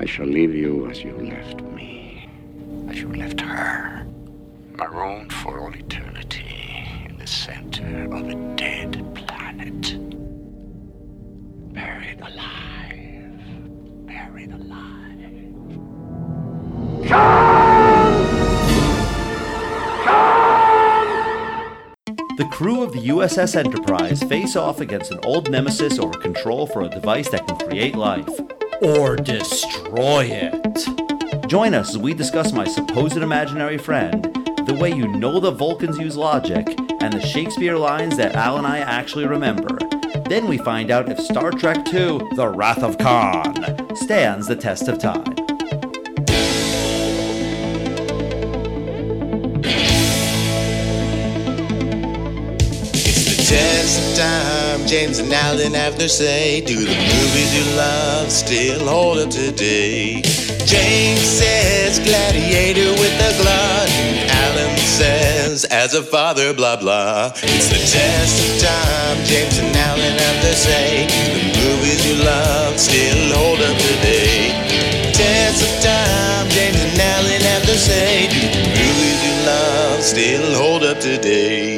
I shall leave you as you left me, as you left her, marooned for all eternity in the center of a dead planet. Buried alive, buried alive. The crew of the USS Enterprise face off against an old nemesis over control for a device that can create life. Or destroy it. Join us as we discuss my supposed imaginary friend, the way you know the Vulcans use logic, and the Shakespeare lines that Al and I actually remember. Then we find out if Star Trek II The Wrath of Khan stands the test of time. James and Alan have their say. Do the movies you love still hold up today? James says gladiator with a glut. Alan says as a father, blah blah. It's the test of time. James and Alan have their say. Do the movies you love still hold up today? Test of time. James and Alan have their say. Do the movies you love still hold up today?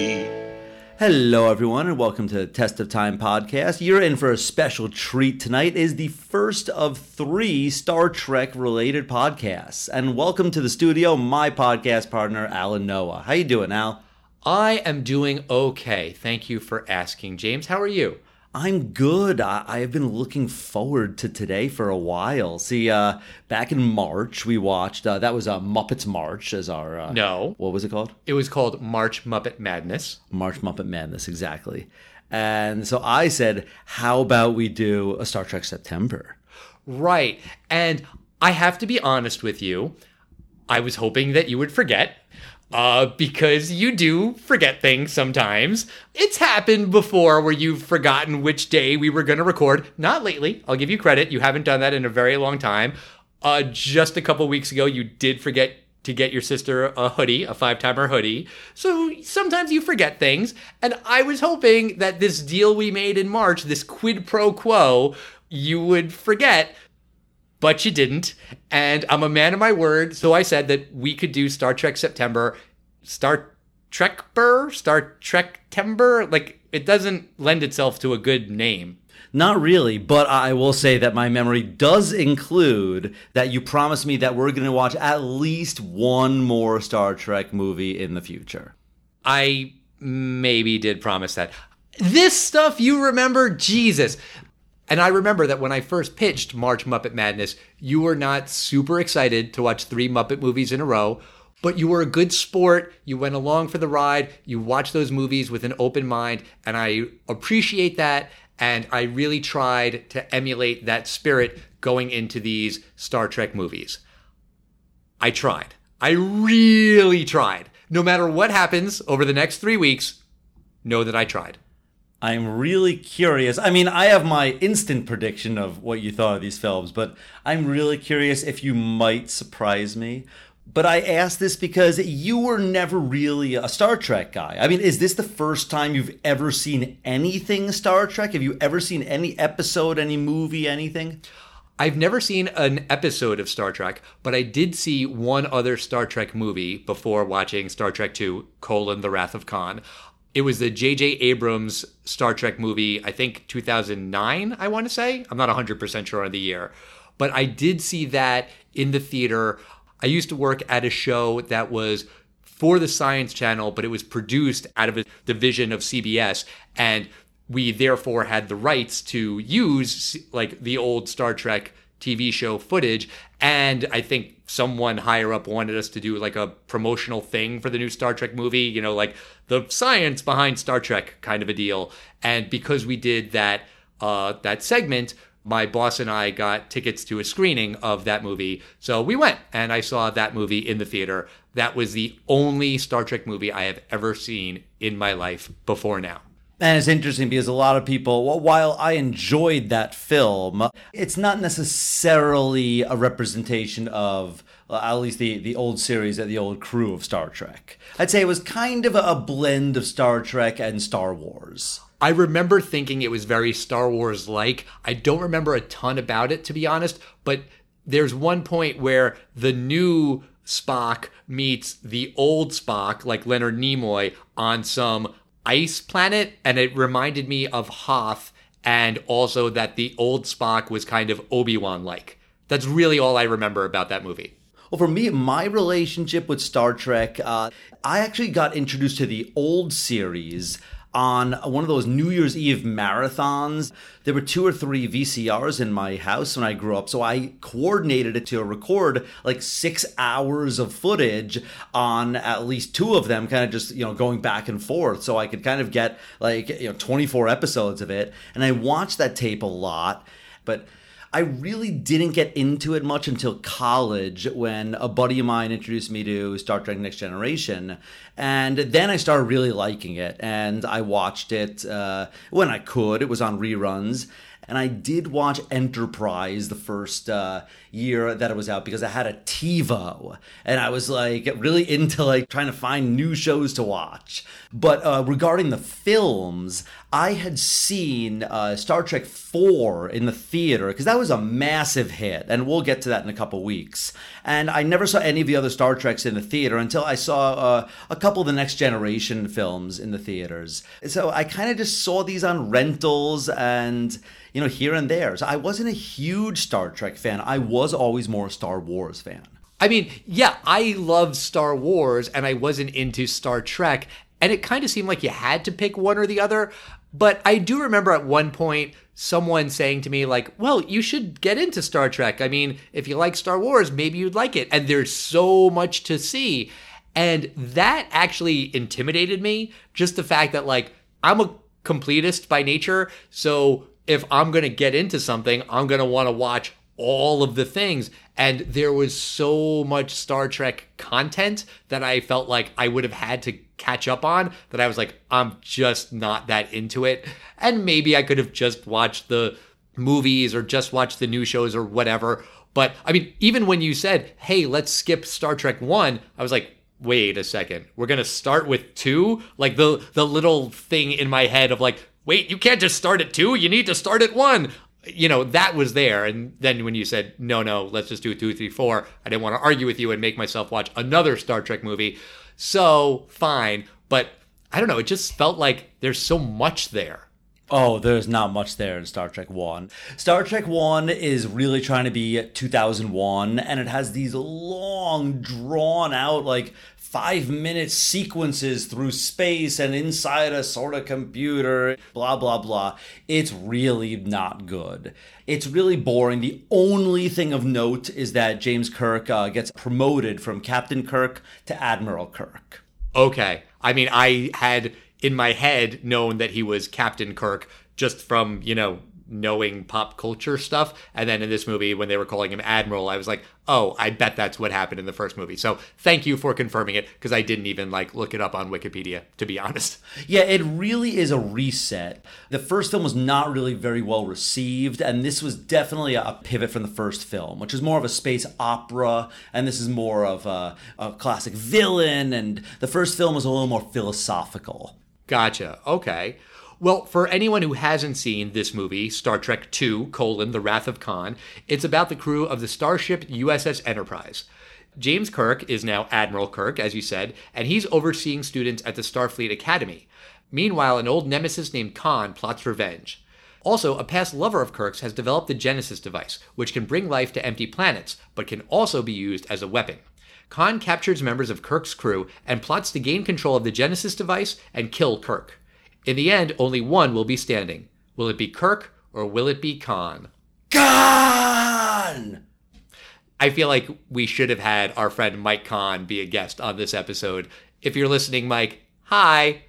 Hello, everyone, and welcome to the Test of Time podcast. You're in for a special treat tonight. Is the first of three Star Trek related podcasts, and welcome to the studio, my podcast partner, Alan Noah. How you doing, Al? I am doing okay. Thank you for asking, James. How are you? I'm good. I, I have been looking forward to today for a while. See, uh, back in March, we watched uh, that was uh, Muppets March as our uh, No. What was it called? It was called March Muppet Madness. March Muppet Madness, exactly. And so I said, how about we do a Star Trek September? Right. And I have to be honest with you. I was hoping that you would forget. Uh, because you do forget things sometimes. It's happened before where you've forgotten which day we were going to record. Not lately. I'll give you credit. You haven't done that in a very long time. Uh, just a couple weeks ago, you did forget to get your sister a hoodie, a five timer hoodie. So sometimes you forget things. And I was hoping that this deal we made in March, this quid pro quo, you would forget but you didn't. And I'm a man of my word, so I said that we could do Star Trek September, Star Trekber, Star Trek Timber. Like it doesn't lend itself to a good name. Not really, but I will say that my memory does include that you promised me that we're going to watch at least one more Star Trek movie in the future. I maybe did promise that. This stuff you remember, Jesus. And I remember that when I first pitched March Muppet Madness, you were not super excited to watch three Muppet movies in a row, but you were a good sport. You went along for the ride. You watched those movies with an open mind, and I appreciate that. And I really tried to emulate that spirit going into these Star Trek movies. I tried. I really tried. No matter what happens over the next three weeks, know that I tried. I'm really curious. I mean, I have my instant prediction of what you thought of these films, but I'm really curious if you might surprise me. But I ask this because you were never really a Star Trek guy. I mean, is this the first time you've ever seen anything Star Trek? Have you ever seen any episode, any movie, anything? I've never seen an episode of Star Trek, but I did see one other Star Trek movie before watching Star Trek II, colon, The Wrath of Khan. It was the J.J. Abrams Star Trek movie, I think 2009, I want to say. I'm not 100% sure on the year. But I did see that in the theater. I used to work at a show that was for the Science Channel, but it was produced out of a division of CBS. And we therefore had the rights to use like the old Star Trek TV show footage. And I think someone higher up wanted us to do like a promotional thing for the new Star Trek movie, you know, like the science behind Star Trek kind of a deal. And because we did that, uh, that segment, my boss and I got tickets to a screening of that movie. So we went and I saw that movie in the theater. That was the only Star Trek movie I have ever seen in my life before now. And it's interesting because a lot of people, while I enjoyed that film, it's not necessarily a representation of uh, at least the, the old series and the old crew of Star Trek. I'd say it was kind of a blend of Star Trek and Star Wars. I remember thinking it was very Star Wars like. I don't remember a ton about it, to be honest, but there's one point where the new Spock meets the old Spock, like Leonard Nimoy, on some ice planet, and it reminded me of Hoth, and also that the old Spock was kind of Obi Wan like. That's really all I remember about that movie. Well, for me, my relationship with Star Trek, uh, I actually got introduced to the old series on one of those New Year's Eve marathons. There were two or three VCRs in my house when I grew up, so I coordinated it to record like six hours of footage on at least two of them, kind of just, you know, going back and forth. So I could kind of get like, you know, 24 episodes of it. And I watched that tape a lot, but I really didn't get into it much until college when a buddy of mine introduced me to Star Trek Next Generation. And then I started really liking it. And I watched it uh, when I could, it was on reruns and I did watch Enterprise the first uh, year that it was out because I had a TiVo, and I was like really into like trying to find new shows to watch. But uh, regarding the films, I had seen uh, Star Trek 4 in the theater because that was a massive hit, and we'll get to that in a couple weeks. And I never saw any of the other Star Treks in the theater until I saw uh, a couple of the Next Generation films in the theaters. So I kind of just saw these on rentals and you know, here and there. So I wasn't a huge Star Trek fan. I was always more a Star Wars fan. I mean, yeah, I loved Star Wars and I wasn't into Star Trek. And it kind of seemed like you had to pick one or the other. But I do remember at one point someone saying to me, like, well, you should get into Star Trek. I mean, if you like Star Wars, maybe you'd like it. And there's so much to see. And that actually intimidated me. Just the fact that, like, I'm a completist by nature. So if I'm going to get into something, I'm going to want to watch all of the things. And there was so much Star Trek content that I felt like I would have had to catch up on that I was like, I'm just not that into it. And maybe I could have just watched the movies or just watched the new shows or whatever. But I mean, even when you said, hey, let's skip Star Trek 1, I was like, wait a second. We're going to start with 2? Like the the little thing in my head of like, wait, you can't just start at two. You need to start at one. You know, that was there. And then when you said, no, no, let's just do two, three, four, I didn't want to argue with you and make myself watch another Star Trek movie. So, fine. But I don't know, it just felt like there's so much there. Oh, there's not much there in Star Trek 1. Star Trek 1 is really trying to be 2001, and it has these long, drawn out, like five minute sequences through space and inside a sort of computer, blah, blah, blah. It's really not good. It's really boring. The only thing of note is that James Kirk uh, gets promoted from Captain Kirk to Admiral Kirk. Okay. I mean, I had in my head known that he was Captain Kirk just from, you know, knowing pop culture stuff. And then in this movie, when they were calling him Admiral, I was like, oh, I bet that's what happened in the first movie. So thank you for confirming it because I didn't even like look it up on Wikipedia, to be honest. Yeah, it really is a reset. The first film was not really very well received, and this was definitely a pivot from the first film, which is more of a space opera, and this is more of a, a classic villain, and the first film was a little more philosophical. Gotcha. Okay. Well, for anyone who hasn't seen this movie, Star Trek II, colon, The Wrath of Khan, it's about the crew of the starship USS Enterprise. James Kirk is now Admiral Kirk, as you said, and he's overseeing students at the Starfleet Academy. Meanwhile, an old nemesis named Khan plots revenge. Also, a past lover of Kirk's has developed the Genesis device, which can bring life to empty planets, but can also be used as a weapon. Khan captures members of Kirk's crew and plots to gain control of the Genesis device and kill Kirk. In the end, only one will be standing. Will it be Kirk or will it be Khan? Khan! I feel like we should have had our friend Mike Khan be a guest on this episode. If you're listening, Mike, hi.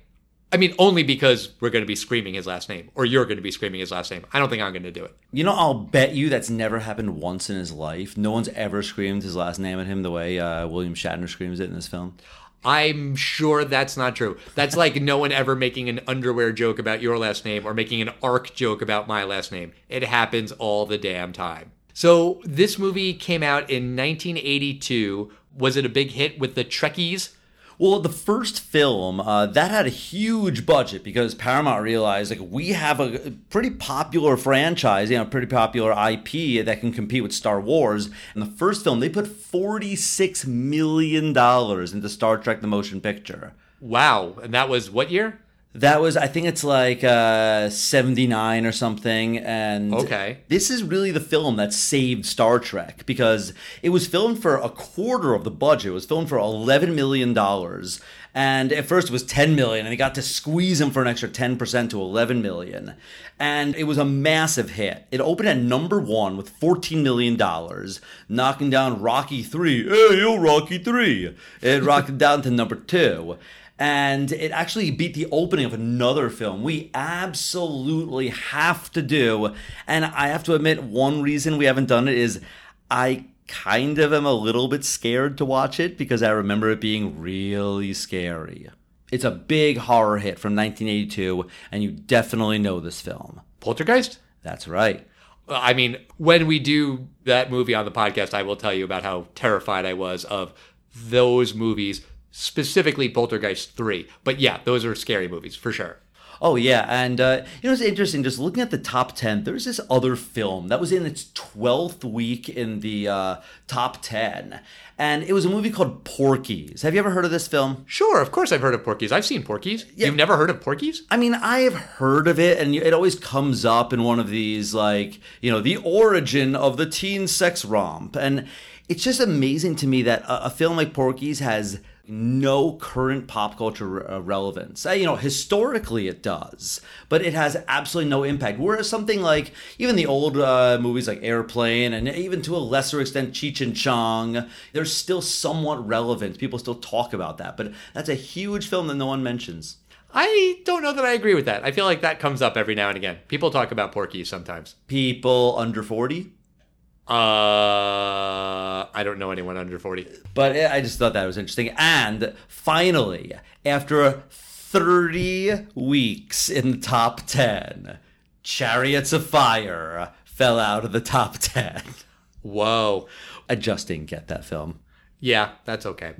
I mean, only because we're going to be screaming his last name, or you're going to be screaming his last name. I don't think I'm going to do it. You know, I'll bet you that's never happened once in his life. No one's ever screamed his last name at him the way uh, William Shatner screams it in this film. I'm sure that's not true. That's like no one ever making an underwear joke about your last name or making an ark joke about my last name. It happens all the damn time. So, this movie came out in 1982. Was it a big hit with the Trekkies? Well, the first film uh, that had a huge budget because Paramount realized like we have a pretty popular franchise, you know, pretty popular IP that can compete with Star Wars. And the first film, they put forty six million dollars into Star Trek: The Motion Picture. Wow. And that was what year? That was, I think it's like uh, 79 or something. And Okay. this is really the film that saved Star Trek because it was filmed for a quarter of the budget. It was filmed for $11 million. And at first it was 10 million, and they got to squeeze them for an extra 10% to 11 million. And it was a massive hit. It opened at number one with $14 million, knocking down Rocky 3. Hey, yo, Rocky 3. It rocked it down to number two and it actually beat the opening of another film we absolutely have to do. And I have to admit, one reason we haven't done it is I kind of am a little bit scared to watch it because I remember it being really scary. It's a big horror hit from 1982, and you definitely know this film. Poltergeist? That's right. I mean, when we do that movie on the podcast, I will tell you about how terrified I was of those movies, specifically Poltergeist 3. But yeah, those are scary movies for sure. Oh yeah, and uh, you know it's interesting. Just looking at the top ten, there's this other film that was in its twelfth week in the uh, top ten, and it was a movie called Porky's. Have you ever heard of this film? Sure, of course I've heard of Porky's. I've seen Porky's. You've never heard of Porky's? I mean, I have heard of it, and it always comes up in one of these, like, you know, the origin of the teen sex romp. And it's just amazing to me that a, a film like Porky's has no current pop culture uh, relevance. Uh, you know, historically it does, but it has absolutely no impact. Whereas something like even the old uh, movies like Airplane and even to a lesser extent Cheech and Chong, they're still somewhat relevant. People still talk about that, but that's a huge film that no one mentions. I don't know that I agree with that. I feel like that comes up every now and again. People talk about Porky sometimes. People under 40? Uh, I don't know anyone under 40. But I just thought that was interesting. And finally, after 30 weeks in the top 10, Chariots of Fire fell out of the top 10. Whoa. I just didn't get that film. Yeah, that's okay.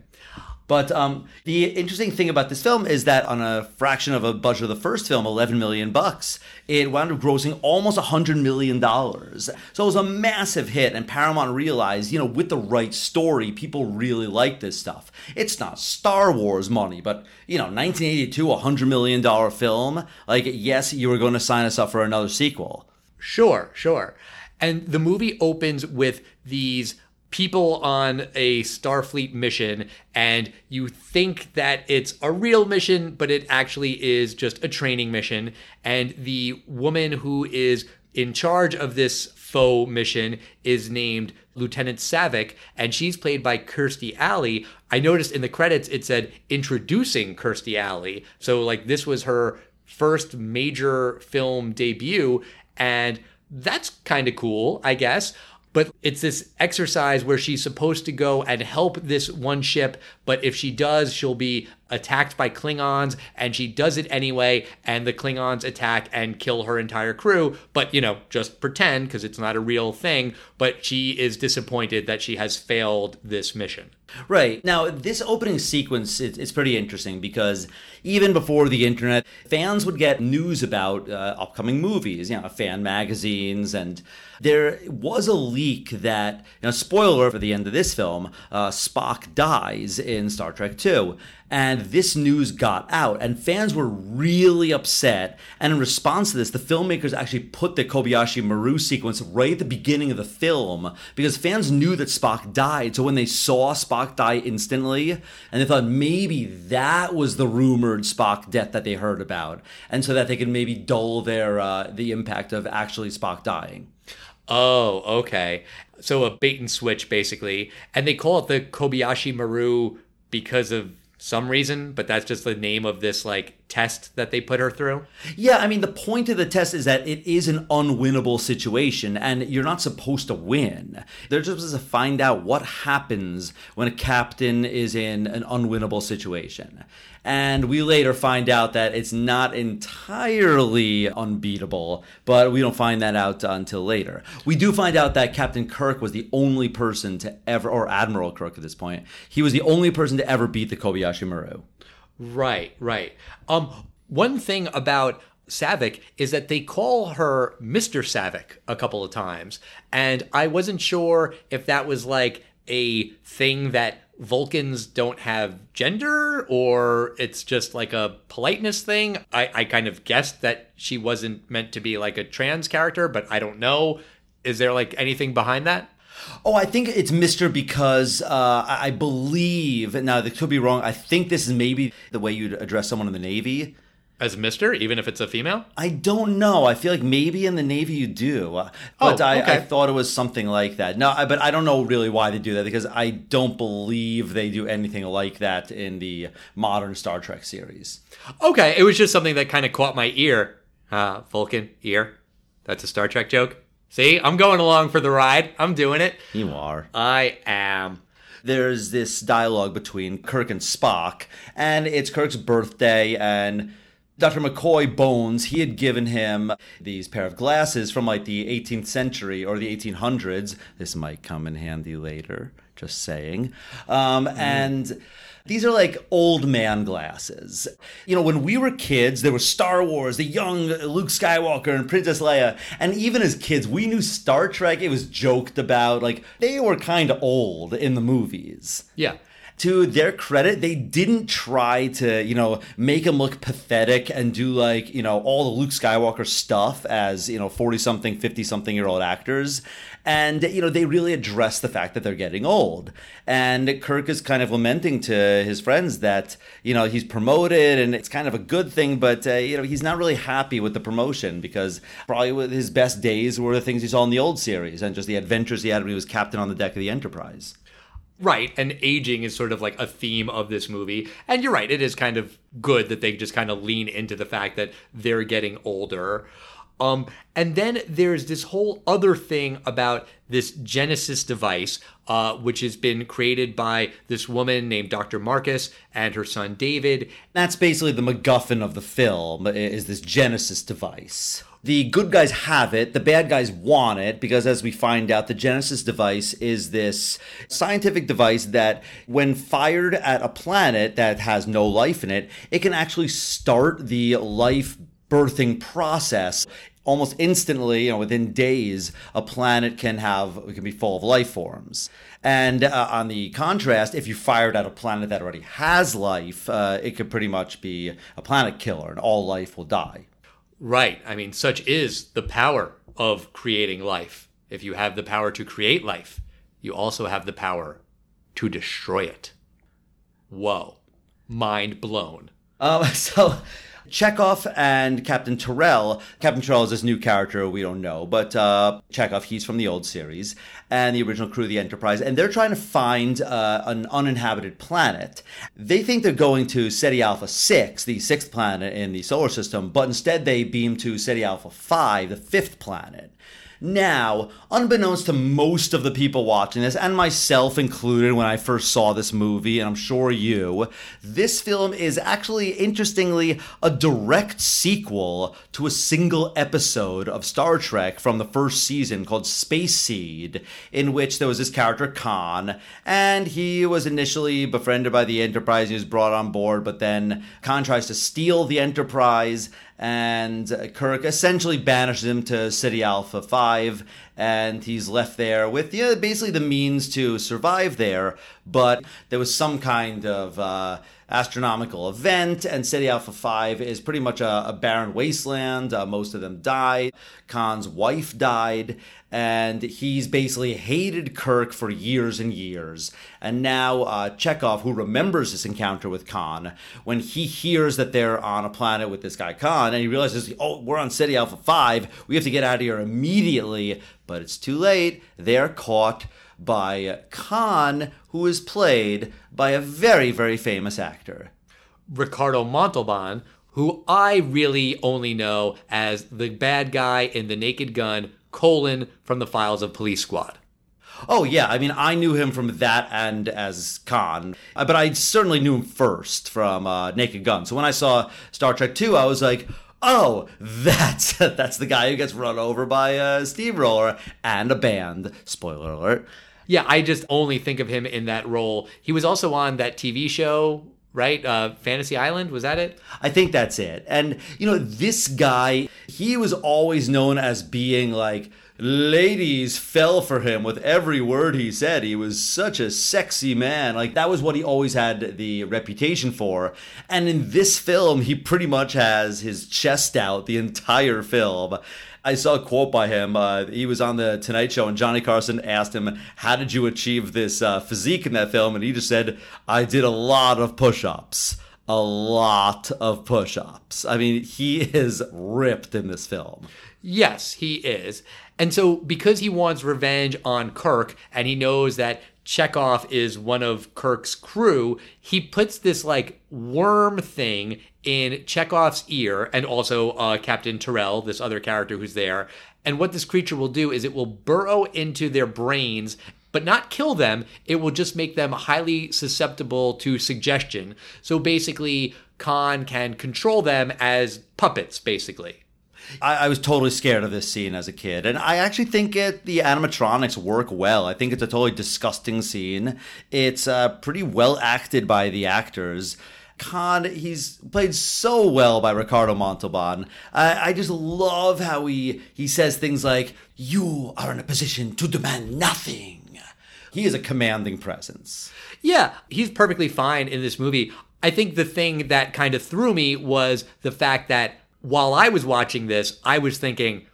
But um, the interesting thing about this film is that on a fraction of a budget of the first film, 11 million bucks, it wound up grossing almost 100 million dollars. So it was a massive hit, and Paramount realized, you know, with the right story, people really like this stuff. It's not Star Wars money, but you know, 1982, a 100 million dollar film. Like, yes, you were going to sign us up for another sequel. Sure, sure. And the movie opens with these people on a Starfleet mission, and you think that it's a real mission, but it actually is just a training mission. And the woman who is in charge of this faux mission is named Lieutenant Saavik, and she's played by Kirstie Alley. I noticed in the credits it said introducing Kirstie Alley. So, like, this was her first major film debut, and that's kind of cool, I guess. But it's this exercise where she's supposed to go and help this one ship, but if she does, she'll be attacked by Klingons, and she does it anyway, and the Klingons attack and kill her entire crew. But, you know, just pretend because it's not a real thing. But she is disappointed that she has failed this mission. Right. Now, this opening sequence is pretty interesting because even before the internet, fans would get news about uh, upcoming movies, you know, fan magazines, and there was a leak that, you know, spoiler for the end of this film, uh, Spock dies in Star Trek 2. And this news got out, and fans were really upset. And in response to this, the filmmakers actually put the Kobayashi Maru sequence right at the beginning of the film because fans knew that Spock died. So when they saw Spock die instantly, and they thought maybe that was the rumored Spock death that they heard about, and so that they could maybe dull their uh, the impact of actually Spock dying. Oh, okay. So a bait and switch, basically. And they call it the Kobayashi Maru because of some reason, but that's just the name of this like test that they put her through. Yeah, I mean, the point of the test is that it is an unwinnable situation, and you're not supposed to win. They're just supposed to find out what happens when a captain is in an unwinnable situation. And we later find out that it's not entirely unbeatable, but we don't find that out until later. We do find out that Captain Kirk was the only person to ever, or Admiral Kirk at this point, he was the only person to ever beat the Kobayashi Maru. Right, right. Um, one thing about Saavik is that they call her Mr. Saavik a couple of times, and I wasn't sure if that was like a thing that Vulcans don't have gender or it's just like a politeness thing. I, I kind of guessed that she wasn't meant to be like a trans character, but I don't know. Is there like anything behind that? Oh, I think it's Mister because uh, I believe now that could be wrong. I think this is maybe the way you'd address someone in the Navy. As Mister, even if it's a female? I don't know. I feel like maybe in the Navy you do, uh, but Oh, I, okay. I thought it was something like that. No, I, but I don't know really why they do that because I don't believe they do anything like that in the modern Star Trek series. Okay, it was just something that kind of caught my ear. Uh, Vulcan, ear. That's a Star Trek joke. See, I'm going along for the ride. I'm doing it. You are. I am. there's this dialogue between Kirk and Spock, and it's Kirk's birthday, and Dr. McCoy Bones, he had given him these pair of glasses from like the 18th century or the 1800s. This might come in handy later, just saying. Um, And these are like old man glasses. You know, when we were kids, there was Star Wars, the young Luke Skywalker and Princess Leia. And even as kids, we knew Star Trek, it was joked about. Like, they were kind of old in the movies Yeah. To their credit, they didn't try to, you know, make him look pathetic and do like, you know, all the Luke Skywalker stuff as, you know, 40 something, 50 something year old actors. And, you know, they really address the fact that they're getting old. And Kirk is kind of lamenting to his friends that, you know, he's promoted and it's kind of a good thing, but, uh, you know, he's not really happy with the promotion because probably his best days were the things he saw in the old series and just the adventures he had when he was captain on the deck of the Enterprise. Right, and aging is sort of like a theme of this movie. And you're right, it is kind of good that they just kind of lean into the fact that they're getting older. Um, and then there's this whole other thing about this Genesis device, uh, which has been created by this woman named Dr. Marcus and her son David. That's basically the MacGuffin of the film is this Genesis device. The good guys have it, the bad guys want it, because as we find out, the Genesis device is this scientific device that, when fired at a planet that has no life in it, it can actually start the life birthing process almost instantly, you know, within days, a planet can have can be full of life forms. And uh, on the contrast, if you fired at a planet that already has life, uh, it could pretty much be a planet killer, and all life will die. Right, I mean, such is the power of creating life. If you have the power to create life, you also have the power to destroy it. Whoa, mind blown. Um, so. Chekov and Captain Terrell. Captain Terrell is this new character we don't know, but uh, Chekov, he's from the old series and the original crew of the Enterprise, and they're trying to find uh, an uninhabited planet. They think they're going to Ceti Alpha 6, the sixth planet in the solar system, but instead they beam to Ceti Alpha 5, the fifth planet. Now, unbeknownst to most of the people watching this, and myself included when I first saw this movie, and I'm sure you, this film is actually, interestingly, a direct sequel to a single episode of Star Trek from the first season called Space Seed, in which there was this character, Khan, and he was initially befriended by the Enterprise, he was brought on board, but then Khan tries to steal the Enterprise and Kirk essentially banishes him to Ceti Alpha 5, and he's left there with yeah, basically the means to survive there. But there was some kind of uh, astronomical event, and Ceti Alpha 5 is pretty much a, a barren wasteland. Uh, most of them died. Khan's wife died, and he's basically hated Kirk for years and years. And now uh, Chekov, who remembers this encounter with Khan, when he hears that they're on a planet with this guy Khan, and he realizes, oh, we're on Ceti Alpha 5, we have to get out of here immediately. But it's too late. They're caught by Khan, who is played by a very, very famous actor. Ricardo Montalban, who I really only know as the bad guy in The Naked Gun, colon, from the files of Police Squad. Oh yeah, I mean, I knew him from that and as Khan, Uh, but I certainly knew him first from uh, Naked Gun. So when I saw Star Trek Two, I was like, oh, that's that's the guy who gets run over by a steamroller and a band. Spoiler alert. Yeah, I just only think of him in that role. He was also on that TV show, right? Uh, Fantasy Island, was that it? I think that's it. And you know, this guy, he was always known as being like ladies fell for him with every word he said. He was such a sexy man. Like that was what he always had the reputation for. And in this film, he pretty much has his chest out the entire film. I saw a quote by him. Uh, he was on the Tonight Show, and Johnny Carson asked him, "How did you achieve this uh, physique in that film?" And he just said, "I did a lot of push-ups." A lot of push-ups. I mean, he is ripped in this film. Yes, he is. And so, because he wants revenge on Kirk and he knows that Chekov is one of Kirk's crew, he puts this like worm thing in Chekov's ear and also uh, Captain Terrell, this other character who's there. And what this creature will do is it will burrow into their brains but not kill them. It will just make them highly susceptible to suggestion. So basically, Khan can control them as puppets, basically. I, I, was totally scared of this scene as a kid, and I actually think it the animatronics work well. I think it's a totally disgusting scene. It's uh, pretty well acted by the actors. Khan, he's played so well by Ricardo Montalban. I, I just love how he he says things like, "You are in a position to demand nothing." He is a commanding presence. Yeah, he's perfectly fine in this movie. I think the thing that kind of threw me was the fact that while I was watching this, I was thinking,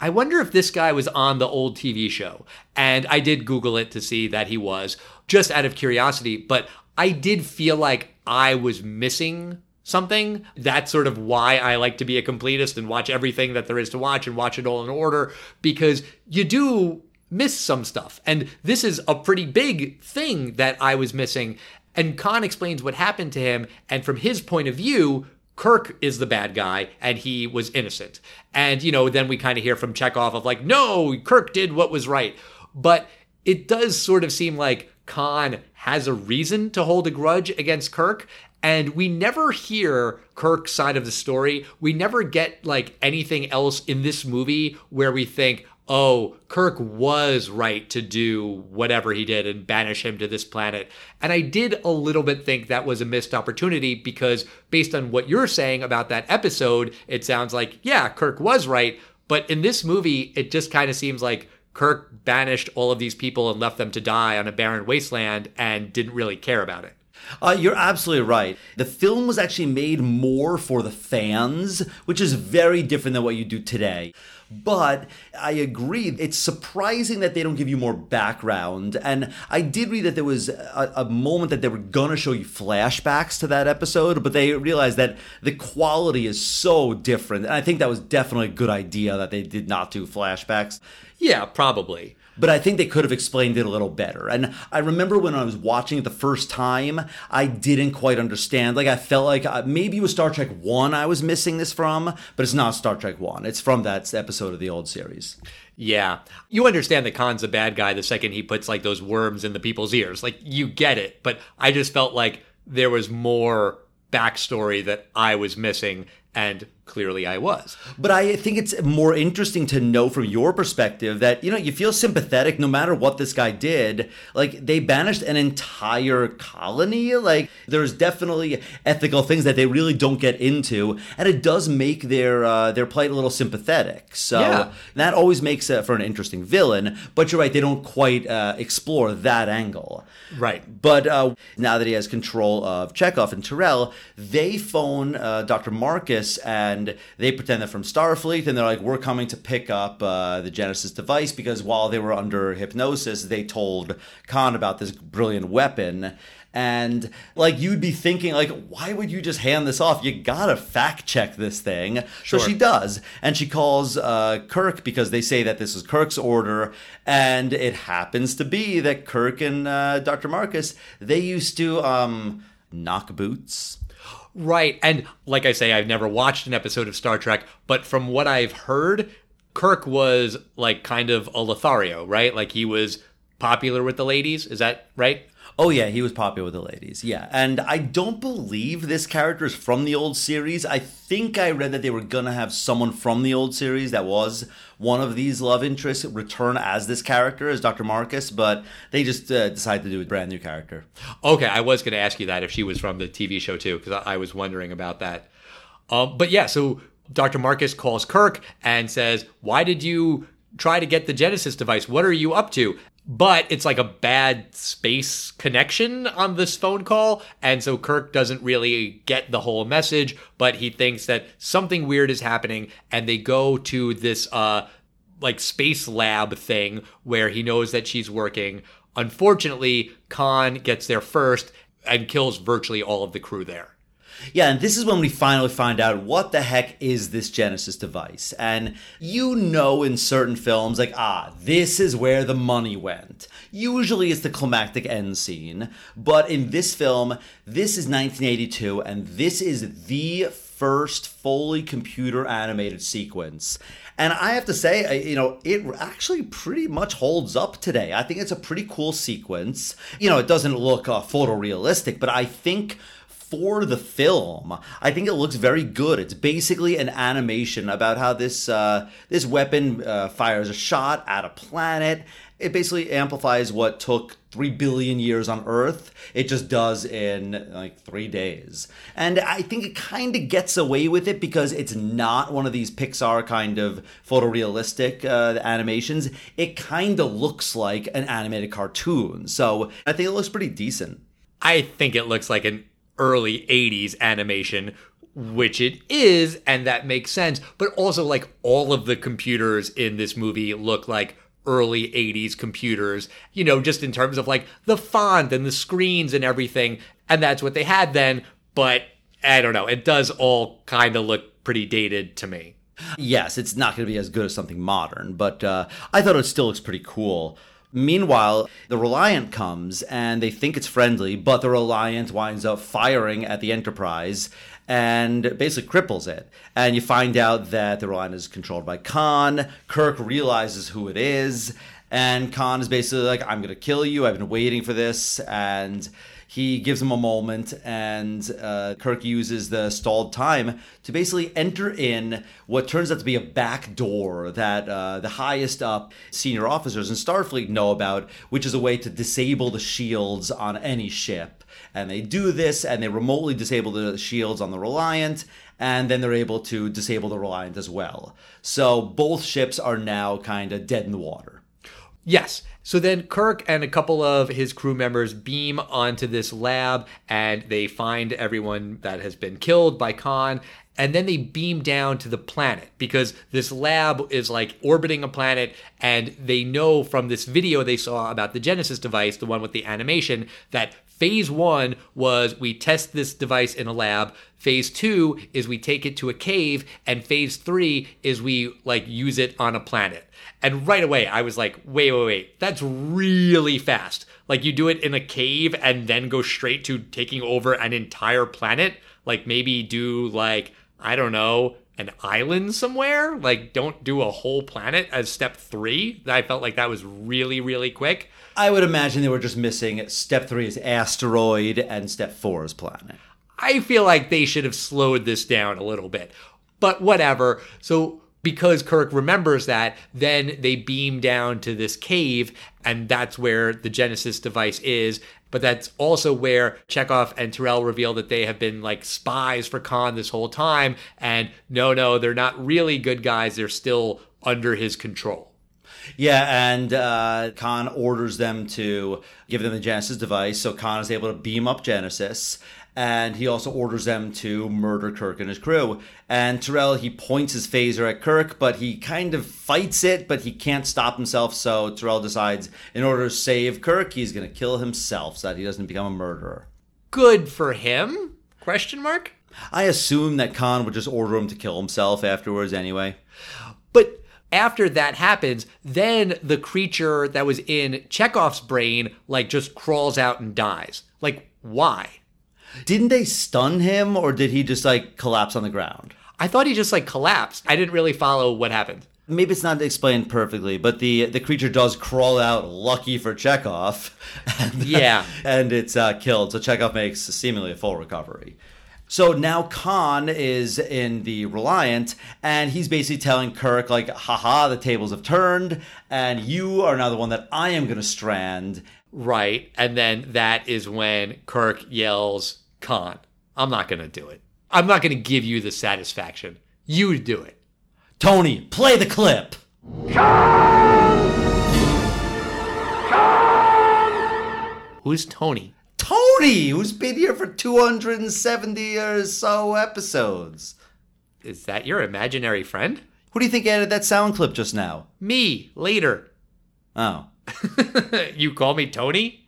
I wonder if this guy was on the old TV show. And I did Google it to see that he was, just out of curiosity. But I did feel like I was missing something. That's sort of why I like to be a completist and watch everything that there is to watch and watch it all in order, because you do miss some stuff. And this is a pretty big thing that I was missing. And Khan explains what happened to him. And from his point of view, Kirk is the bad guy and he was innocent. And, you know, then we kind of hear from Chekov of like, no, Kirk did what was right. But it does sort of seem like Khan has a reason to hold a grudge against Kirk. And we never hear Kirk's side of the story. We never get like anything else in this movie where we think, oh, Kirk was right to do whatever he did and banish him to this planet. And I did a little bit think that was a missed opportunity because, based on what you're saying about that episode, it sounds like, yeah, Kirk was right. But in this movie, it just kind of seems like Kirk banished all of these people and left them to die on a barren wasteland and didn't really care about it. Uh, you're absolutely right. The film was actually made more for the fans, which is very different than what you do today. But I agree, it's surprising that they don't give you more background. And I did read that there was a, a moment that they were gonna show you flashbacks to that episode, but they realized that the quality is so different. And I think that was definitely a good idea that they did not do flashbacks. Yeah, probably but I think they could have explained it a little better. And I remember when I was watching it the first time, I didn't quite understand. Like I felt like uh, maybe it was Star Trek 1 I was missing this from, but it's not Star Trek 1. It's from that episode of the old series. Yeah. You understand that Khan's a bad guy the second he puts like those worms in the people's ears. Like you get it, but I just felt like there was more backstory that I was missing and clearly I was. But I think it's more interesting to know from your perspective that, you know, you feel sympathetic no matter what this guy did. Like, they banished an entire colony. Like, there's definitely ethical things that they really don't get into. And it does make their uh, their plight a little sympathetic. So yeah. that always makes it for an interesting villain. But you're right, they don't quite uh, explore that angle. Right. But uh, now that he has control of Chekov and Terrell, they phone uh, Dr. Marcus and they pretend they're from Starfleet and they're like, we're coming to pick up uh, the Genesis device because while they were under hypnosis, they told Khan about this brilliant weapon. And like you'd be thinking, like, why would you just hand this off? You gotta fact check this thing. Sure. So she does, and she calls uh, Kirk because they say that this is Kirk's order, and it happens to be that Kirk and uh, Dr. Marcus they used to um, knock boots. Right. And like I say, I've never watched an episode of Star Trek, but from what I've heard, Kirk was like kind of a Lothario, right? Like he was popular with the ladies. Is that right? Oh yeah, he was popular with the ladies. Yeah, and I don't believe this character is from the old series. I think I read that they were gonna have someone from the old series that was one of these love interests return as this character as Dr. Marcus, but they just uh, decided to do a brand new character. Okay, I was to ask you that if she was from the TV show too, because I was wondering about that. Um, but yeah, so Dr. Marcus calls Kirk and says, "Why did you?" Try to get the Genesis device. What are you up to? but it's like a bad space connection on this phone call. And so Kirk doesn't really get the whole message, but he thinks that something weird is happening. And they go to this, uh, like space lab thing where he knows that she's working. Unfortunately, Khan gets there first and kills virtually all of the crew there. Yeah, and this is when we finally find out what the heck is this Genesis device. And you know in certain films, like, ah, this is where the money went. Usually it's the climactic end scene. But in this film, this is 1982, and this is the first fully computer animated sequence. And I have to say, you know, it actually pretty much holds up today. I think it's a pretty cool sequence. You know, it doesn't look uh, photorealistic, but I think for the film. I think it looks very good. It's basically an animation about how this uh, this weapon uh, fires a shot at a planet. It basically amplifies what took three billion years on Earth. It just does in like three days, and I think it kind of gets away with it because it's not one of these Pixar kind of photorealistic uh, animations. It kind of looks like an animated cartoon, so I think it looks pretty decent. I think it looks like an early 80s animation which it is and that makes sense. But also like all of the computers in this movie look like early 80s computers you know just in terms of like the font and the screens and everything. And that's what they had then. But i don't know it does all kind of look pretty dated to me. Yes it's not going to be as good as something modern but uh, i thought it still looks pretty cool Meanwhile, the Reliant comes and they think it's friendly, but the Reliant winds up firing at the Enterprise and basically cripples it. And you find out that the Reliant is controlled by Khan. Kirk realizes who it is, and Khan is basically like, I'm going to kill you. I've been waiting for this. And he gives him a moment, and uh, Kirk uses the stalled time to basically enter in what turns out to be a back door that uh, the highest up senior officers in Starfleet know about, which is a way to disable the shields on any ship. And they do this, and they remotely disable the shields on the Reliant, and then they're able to disable the Reliant as well. So both ships are now kind of dead in the water. Yes. So then Kirk and a couple of his crew members beam onto this lab and they find everyone that has been killed by Khan. And then they beam down to the planet because this lab is like orbiting a planet. And they know from this video they saw about the Genesis device, the one with the animation, that phase one was we test this device in a lab. Phase two is we take it to a cave. And phase three is we like use it on a planet. And right away, I was like, wait, wait, wait, that's really fast. Like, you do it in a cave and then go straight to taking over an entire planet. Like, maybe do, like, I don't know, an island somewhere. Like, don't do a whole planet as step three. I felt like that was really, really quick. I would imagine they were just missing step three is asteroid and step four is planet. I feel like they should have slowed this down a little bit. But whatever. So because Kirk remembers that, then they beam down to this cave, and that's where the Genesis device is. But that's also where Chekov and Terrell reveal that they have been like spies for Khan this whole time. And no, no, they're not really good guys. They're still under his control. Yeah, and uh, Khan orders them to give them the Genesis device. So Khan is able to beam up Genesis and he also orders them to murder Kirk and his crew. And Terrell, he points his phaser at Kirk, but he kind of fights it, but he can't stop himself. So Terrell decides, in order to save Kirk, he's going to kill himself so that he doesn't become a murderer. Good for him? Question mark. I assume that Khan would just order him to kill himself afterwards, anyway. But after that happens, then the creature that was in Chekov's brain like just crawls out and dies. Like why? Didn't they stun him or did he just like collapse on the ground? I thought he just like collapsed. I didn't really follow what happened. Maybe it's not explained perfectly, but the the creature does crawl out, lucky for Chekov. And, Yeah. and it's uh, killed. So Chekov makes seemingly a full recovery. So now Khan is in the Reliant, and he's basically telling Kirk, like, haha, the tables have turned, and you are now the one that I am going to strand. Right. And then that is when Kirk yells, Khan, I'm not going to do it. I'm not going to give you the satisfaction. You do it. Tony, play the clip. Who's Tony? Tony, who's been here for 270 or so episodes. Is that your imaginary friend? Who do you think added that sound clip just now? Me, later. Oh, you call me Tony?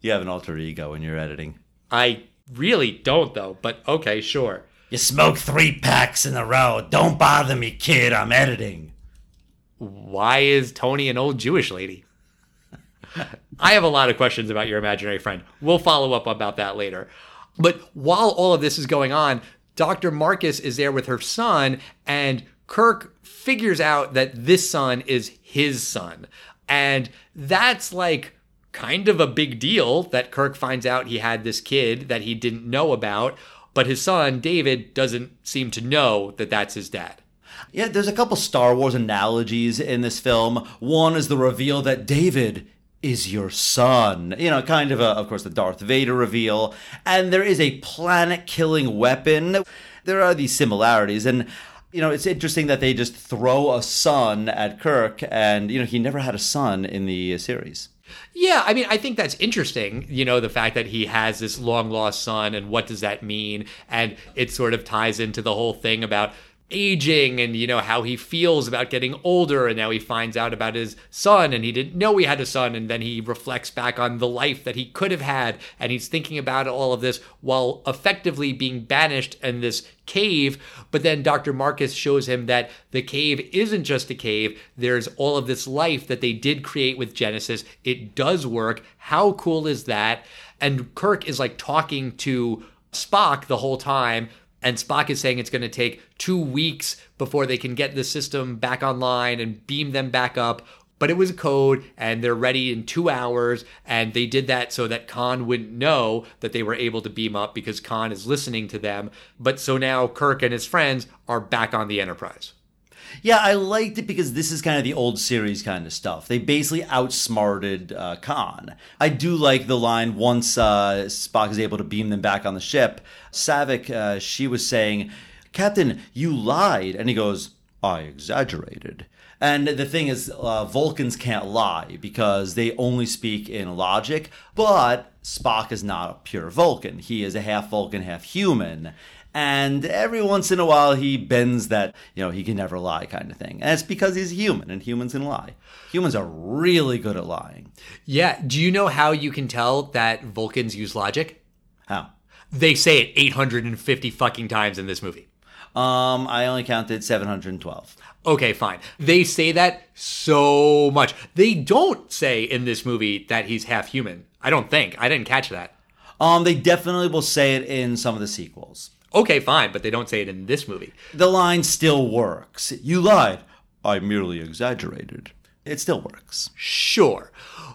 you have an alter ego when you're editing. I really don't, though, but okay, sure. You smoke three packs in a row. Don't bother me, kid. I'm editing. Why is Tony an old Jewish lady? I have a lot of questions about your imaginary friend. We'll follow up about that later. But while all of this is going on, Dr. Marcus is there with her son, and Kirk figures out that this son is his son. And that's like kind of a big deal that Kirk finds out he had this kid that he didn't know about, but his son, David, doesn't seem to know that that's his dad. Yeah, there's a couple Star Wars analogies in this film. One is the reveal that David is your son. You know, kind of a, of course, the Darth Vader reveal. And there is a planet killing weapon. There are these similarities. And, you know, it's interesting that they just throw a son at Kirk, and, you know, he never had a son in the series. Yeah, I mean, I think that's interesting, you know, the fact that he has this long lost son and what does that mean? And it sort of ties into the whole thing about aging and, you know, how he feels about getting older. And now he finds out about his son and he didn't know he had a son. And then he reflects back on the life that he could have had. And he's thinking about all of this while effectively being banished in this cave. But then Dr. Marcus shows him that the cave isn't just a cave. There's all of this life that they did create with Genesis. It does work. How cool is that? And Kirk is like talking to Spock the whole time. And Spock is saying it's going to take two weeks before they can get the system back online and beam them back up. But it was a code, and they're ready in two hours. And they did that so that Khan wouldn't know that they were able to beam up because Khan is listening to them. But so now Kirk and his friends are back on the Enterprise. Yeah, I liked it because this is kind of the old series kind of stuff. They basically outsmarted uh, Khan. I do like the line once uh, Spock is able to beam them back on the ship. Saavik, uh, she was saying, Captain, you lied. And he goes, I exaggerated. And the thing is, uh, Vulcans can't lie because they only speak in logic, but Spock is not a pure Vulcan. He is a half Vulcan, half human. And every once in a while, he bends that, you know, he can never lie kind of thing. And it's because he's human and humans can lie. Humans are really good at lying. Yeah. Do you know how you can tell that Vulcans use logic? How? They say it 850 fucking times in this movie. Um, I only counted 712. Okay, fine. They say that so much. They don't say in this movie that he's half human. I don't think. I didn't catch that. Um, they definitely will say it in some of the sequels. Okay, fine, but they don't say it in this movie. The line still works. You lied. I merely exaggerated. It still works. Sure.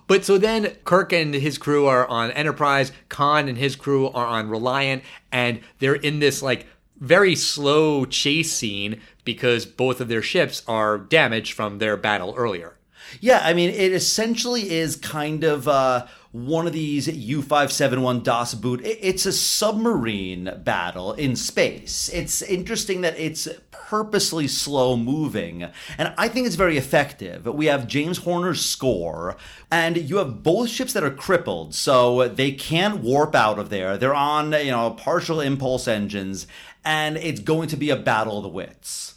But so then Kirk and his crew are on Enterprise, Khan and his crew are on Reliant, and they're in this like very slow chase scene because both of their ships are damaged from their battle earlier. Yeah, I mean, it essentially is kind of uh, one of these U571 Das Boot. It's a submarine battle in space. It's interesting that it's purposely slow moving, and I think it's very effective. We have James Horner's score, and you have both ships that are crippled, so they can't warp out of there. They're on, you know, partial impulse engines, and it's going to be a battle of the wits.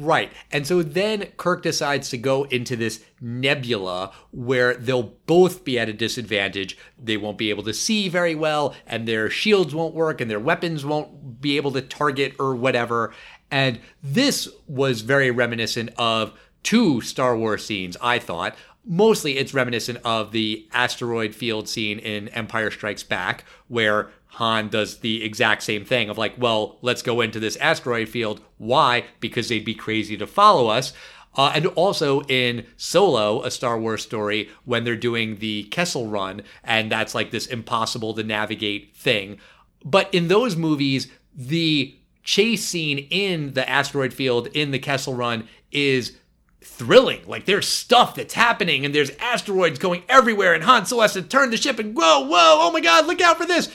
Right. And so then Kirk decides to go into this nebula where they'll both be at a disadvantage. They won't be able to see very well, and their shields won't work, and their weapons won't be able to target or whatever. And this was very reminiscent of two Star Wars scenes, I thought. Mostly it's reminiscent of the asteroid field scene in Empire Strikes Back, where Han does the exact same thing of like, well, let's go into this asteroid field. Why? Because they'd be crazy to follow us. Uh, and also in Solo, a Star Wars story, when they're doing the Kessel Run, and that's like this impossible to navigate thing. But in those movies, the chase scene in the asteroid field in the Kessel Run is thrilling. Like there's stuff that's happening and there's asteroids going everywhere and Han Solo has to turn the ship and whoa, whoa, oh my god, look out for this.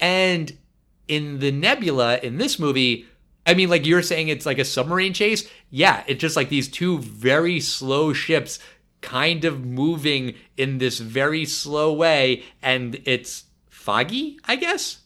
And in the nebula in this movie, I mean, like you're saying it's like a submarine chase. Yeah, it's just like these two very slow ships kind of moving in this very slow way and it's foggy, I guess.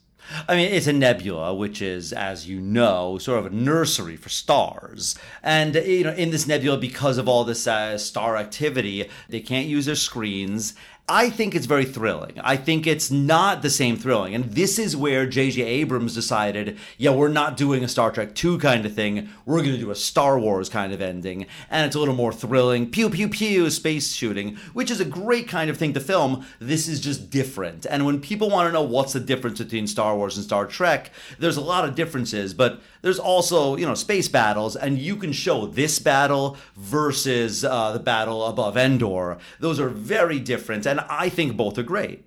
I mean, it's a nebula, which is, as you know, sort of a nursery for stars. And, you know, in this nebula, because of all this uh, star activity, they can't use their screens. I think it's very thrilling. I think it's not the same thrilling. And this is where J.J. Abrams decided, yeah, we're not doing a Star Trek 2 kind of thing. We're going to do a Star Wars kind of ending. And it's a little more thrilling. Pew, pew, pew, space shooting, which is a great kind of thing to film. This is just different. And when people want to know what's the difference between Star Wars and Star Trek, there's a lot of differences. But there's also, you know, space battles. And you can show this battle versus uh, the battle above Endor. Those are very different. And I think both are great.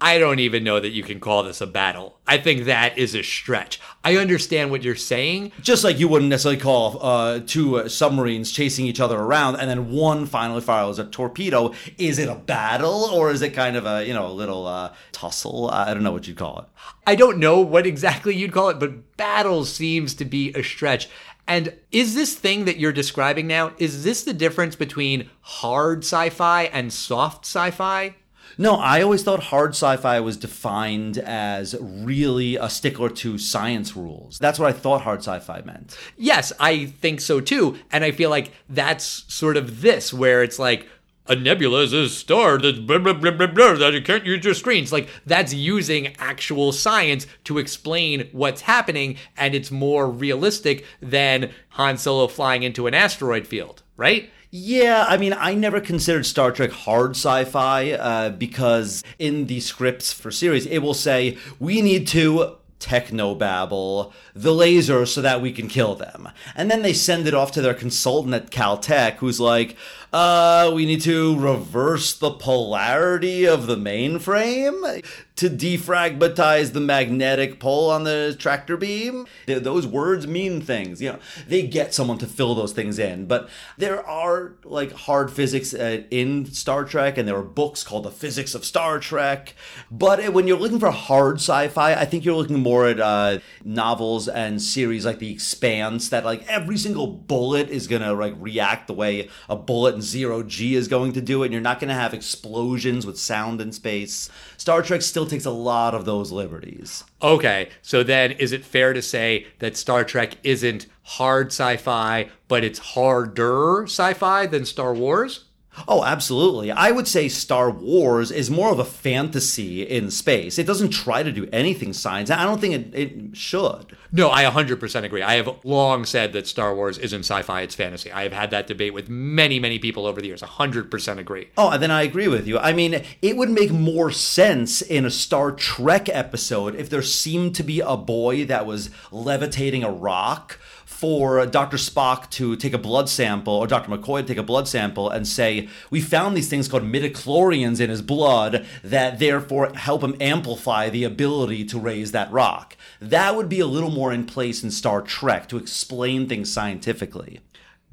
I don't even know that you can call this a battle. I think that is a stretch. I understand what you're saying. Just like you wouldn't necessarily call uh, two uh, submarines chasing each other around, and then one finally fires a torpedo. Is it a battle, or is it kind of a you know a little uh, tussle? I don't know what you'd call it. I don't know what exactly you'd call it, but battle seems to be a stretch. And is this thing that you're describing now, is this the difference between hard sci fi and soft sci fi? No, I always thought hard sci-fi was defined as really a stickler to science rules. That's what I thought hard sci-fi meant. Yes, I think so too. And I feel like that's sort of this, where it's like, a nebula is a star that's blah, blah, blah, blah, blah, that you can't use your screens. Like, that's using actual science to explain what's happening, and it's more realistic than Han Solo flying into an asteroid field, right? Yeah, I mean, I never considered Star Trek hard sci fi uh, because in the scripts for series, it will say, we need to technobabble the laser so that we can kill them. And then they send it off to their consultant at Caltech who's like, uh, we need to reverse the polarity of the mainframe to defragmentize the magnetic pole on the tractor beam. Those words mean things. You know, they get someone to fill those things in. But there are like hard physics uh, in Star Trek, and there are books called The Physics of Star Trek. But when you're looking for hard sci-fi, I think you're looking more at uh, novels and series like The Expanse that like every single bullet is gonna like react the way a bullet in zero G is going to do it. And you're not gonna have explosions with sound in space. Star Trek still takes a lot of those liberties. Okay, so then is it fair to say that Star Trek isn't hard sci fi, but it's harder sci fi than Star Wars? Oh, absolutely. I would say Star Wars is more of a fantasy in space. It doesn't try to do anything science. I don't think it, it should. No, I 100% agree. I have long said that Star Wars isn't sci fi, it's fantasy. I have had that debate with many, many people over the years. 100% agree. Oh, and then I agree with you. I mean, it would make more sense in a Star Trek episode if there seemed to be a boy that was levitating a rock for Dr. Spock to take a blood sample, or Dr. McCoy to take a blood sample and say, We found these things called midichlorians in his blood that therefore help him amplify the ability to raise that rock. That would be a little more in place in Star Trek to explain things scientifically.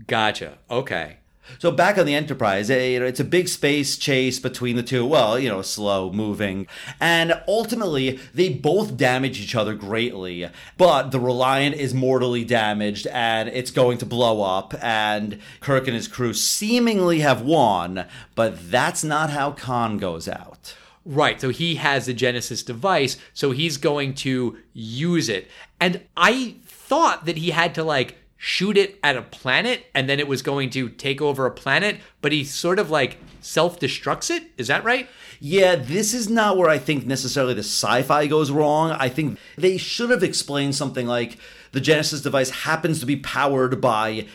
Gotcha. Okay. So back on the Enterprise, eh, it's a big space chase between the two. Well, you know, slow moving, and ultimately they both damage each other greatly. But the Reliant is mortally damaged, and it's going to blow up. And Kirk and his crew seemingly have won, but that's not how Khan goes out. Right. So he has the Genesis device, so he's going to use it. And I thought that he had to like shoot it at a planet and then it was going to take over a planet, but he sort of like self destructs it. Is that right? Yeah, this is not where I think necessarily the sci fi goes wrong. I think they should have explained something like the Genesis device happens to be powered by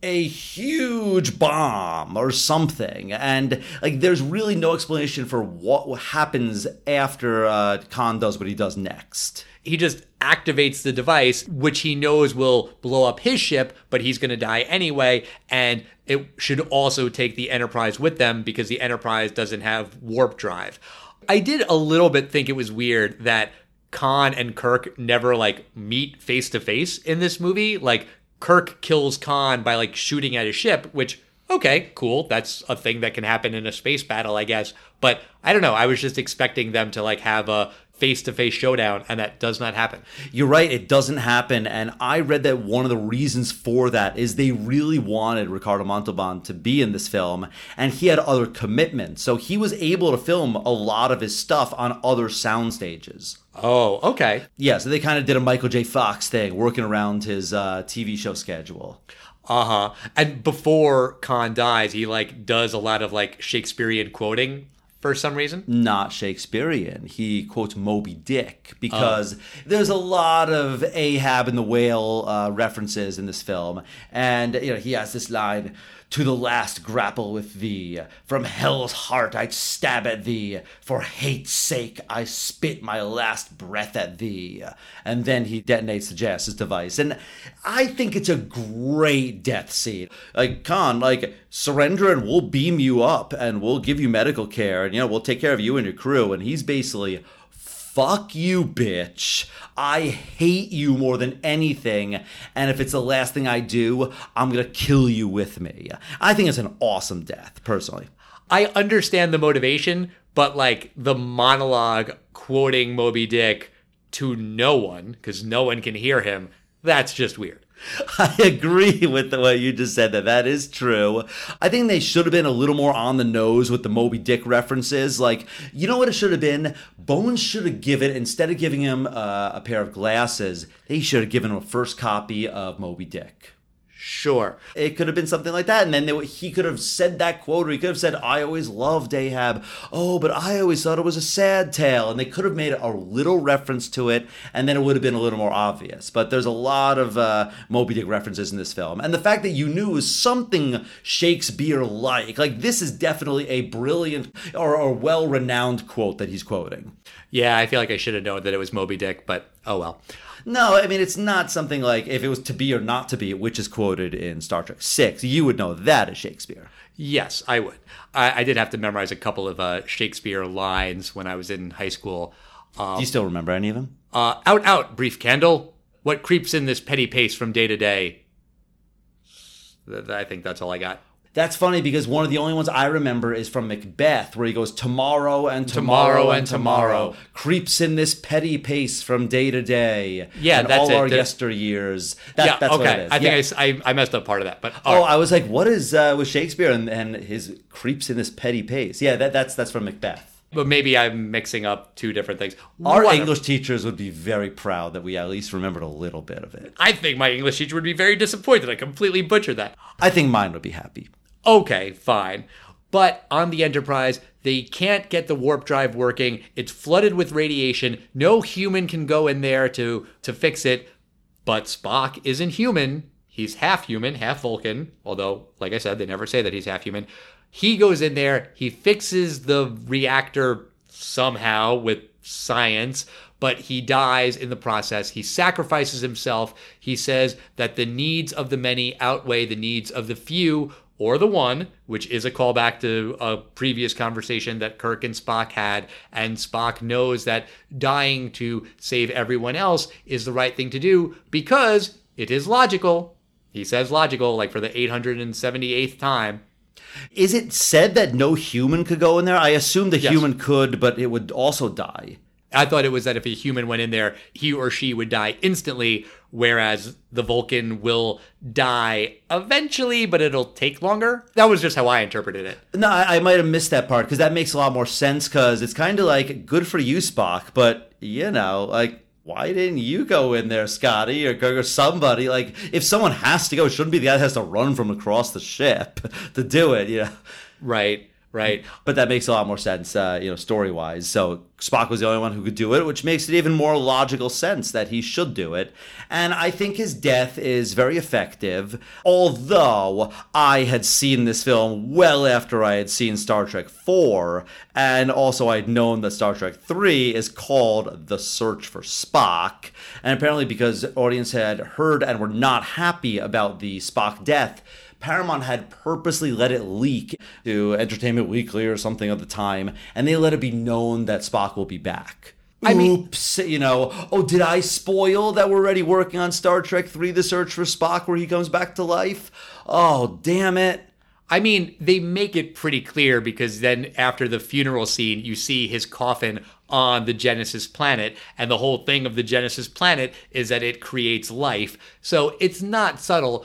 a huge bomb or something. And like, there's really no explanation for what happens after uh, Khan does what he does next. He just activates the device, which he knows will blow up his ship, but he's going to die anyway. And it should also take the Enterprise with them because the Enterprise doesn't have warp drive. I did a little bit think it was weird that Khan and Kirk never like meet face to face in this movie. Like Kirk kills Khan by like shooting at his ship, which okay, cool. That's a thing that can happen in a space battle, I guess. But I don't know. I was just expecting them to like have a face to face showdown, and that does not happen. You're right, it doesn't happen. And I read that one of the reasons for that is they really wanted Ricardo Montalban to be in this film, and he had other commitments. So he was able to film a lot of his stuff on other sound stages. Oh, okay. Yeah, so they kind of did a Michael J. Fox thing, working around his uh, TV show schedule. Uh huh. And before Khan dies, he like does a lot of like Shakespearean quoting for some reason. Not Shakespearean. He quotes Moby Dick because there's a lot of Ahab and the whale uh, references in this film, and you know he has this line. To the last grapple with thee. From hell's heart I'd stab at thee. For hate's sake I spit my last breath at thee. And then he detonates the Genesis device. And I think it's a great death scene. Like, Khan, like, surrender and we'll beam you up and we'll give you medical care and, you know, we'll take care of you and your crew. And he's basically fuck you, bitch. I hate you more than anything. And if it's the last thing I do, I'm going to kill you with me. I think it's an awesome death, personally. I understand the motivation, but like the monologue quoting Moby Dick to no one, because no one can hear him, that's just weird. I agree with the way you just said that. That is true. I think they should have been a little more on the nose with the Moby Dick references. Like, you know what it should have been? Bones should have given, instead of giving him uh, a pair of glasses, they should have given him a first copy of Moby Dick. Sure. It could have been something like that. And then they, he could have said that quote, or he could have said, I always loved Ahab. Oh, but I always thought it was a sad tale. And they could have made a little reference to it, and then it would have been a little more obvious. But there's a lot of uh, Moby Dick references in this film. And the fact that you knew was something Shakespeare like, like this is definitely a brilliant or, or well renowned quote that he's quoting. Yeah, I feel like I should have known that it was Moby Dick, but oh well. No, I mean it's not something like if it was to be or not to be, which is quoted in Star Trek Six. You would know that as Shakespeare. Yes, I would. I, I did have to memorize a couple of uh, Shakespeare lines when I was in high school. Do you still remember any of them? Uh, out, out, brief candle. What creeps in this petty pace from day to day? I think that's all I got. That's funny because one of the only ones I remember is from Macbeth, where he goes tomorrow and Tomorrow tomorrow, and tomorrow, tomorrow. creeps in this petty pace from day to day. Yeah, and that's all it. our The- yesteryears. That, yeah, that's okay. what it is. I think Yeah. I I, messed up part of that, but Oh, right. I was like, what is uh, with Shakespeare and, and his creeps in this petty pace? Yeah, that, that's that's from Macbeth. but maybe I'm mixing up two different things. Our Whatever. English teachers would be very proud that we at least remembered a little bit of it. I think my English teacher would be very disappointed. I completely butchered that. I think mine would be happy. Okay, fine. But on the Enterprise, they can't get the warp drive working. It's flooded with radiation. No human can go in there to to fix it. But Spock isn't human. He's half human, half Vulcan. Although, like I said, they never say that he's half human. He goes in there, he fixes the reactor somehow with science, but he dies in the process. He sacrifices himself. He says that the needs of the many outweigh the needs of the few or the one, which is a callback to a previous conversation that Kirk and Spock had. And Spock knows that dying to save everyone else is the right thing to do because it is logical. He says logical, like for the 878th time. Is it said that no human could go in there? I assume the Yes. human could, but it would also die. I thought it was that if a human went in there, he or she would die instantly, whereas the Vulcan will die eventually, but it'll take longer. That was just how I interpreted it. No, I, I might have missed that part because that makes a lot more sense. Because it's kind of like good for you, Spock, but you know, like why didn't you go in there, Scotty or Kirk or somebody? Like if someone has to go, it shouldn't be the guy that has to run from across the ship to do it. You know. Right. Right? But that makes a lot more sense, uh, you know, story wise. So Spock was the only one who could do it, which makes it even more logical sense that he should do it. And I think his death is very effective, although I had seen this film well after I had seen Star Trek 4, and also I'd known that Star Trek 3 is called The Search for Spock. And apparently, because audience had heard and were not happy about the Spock death, Paramount had purposely let it leak to Entertainment Weekly or something at the time, and they let it be known that Spock will be back. I mean, Oops, you know, oh, did I spoil that we're already working on Star Trek 3 The Search for Spock where he comes back to life? Oh, damn it. I mean, they make it pretty clear because then after the funeral scene, you see his coffin on the Genesis planet, and the whole thing of the Genesis planet is that it creates life. So it's not subtle,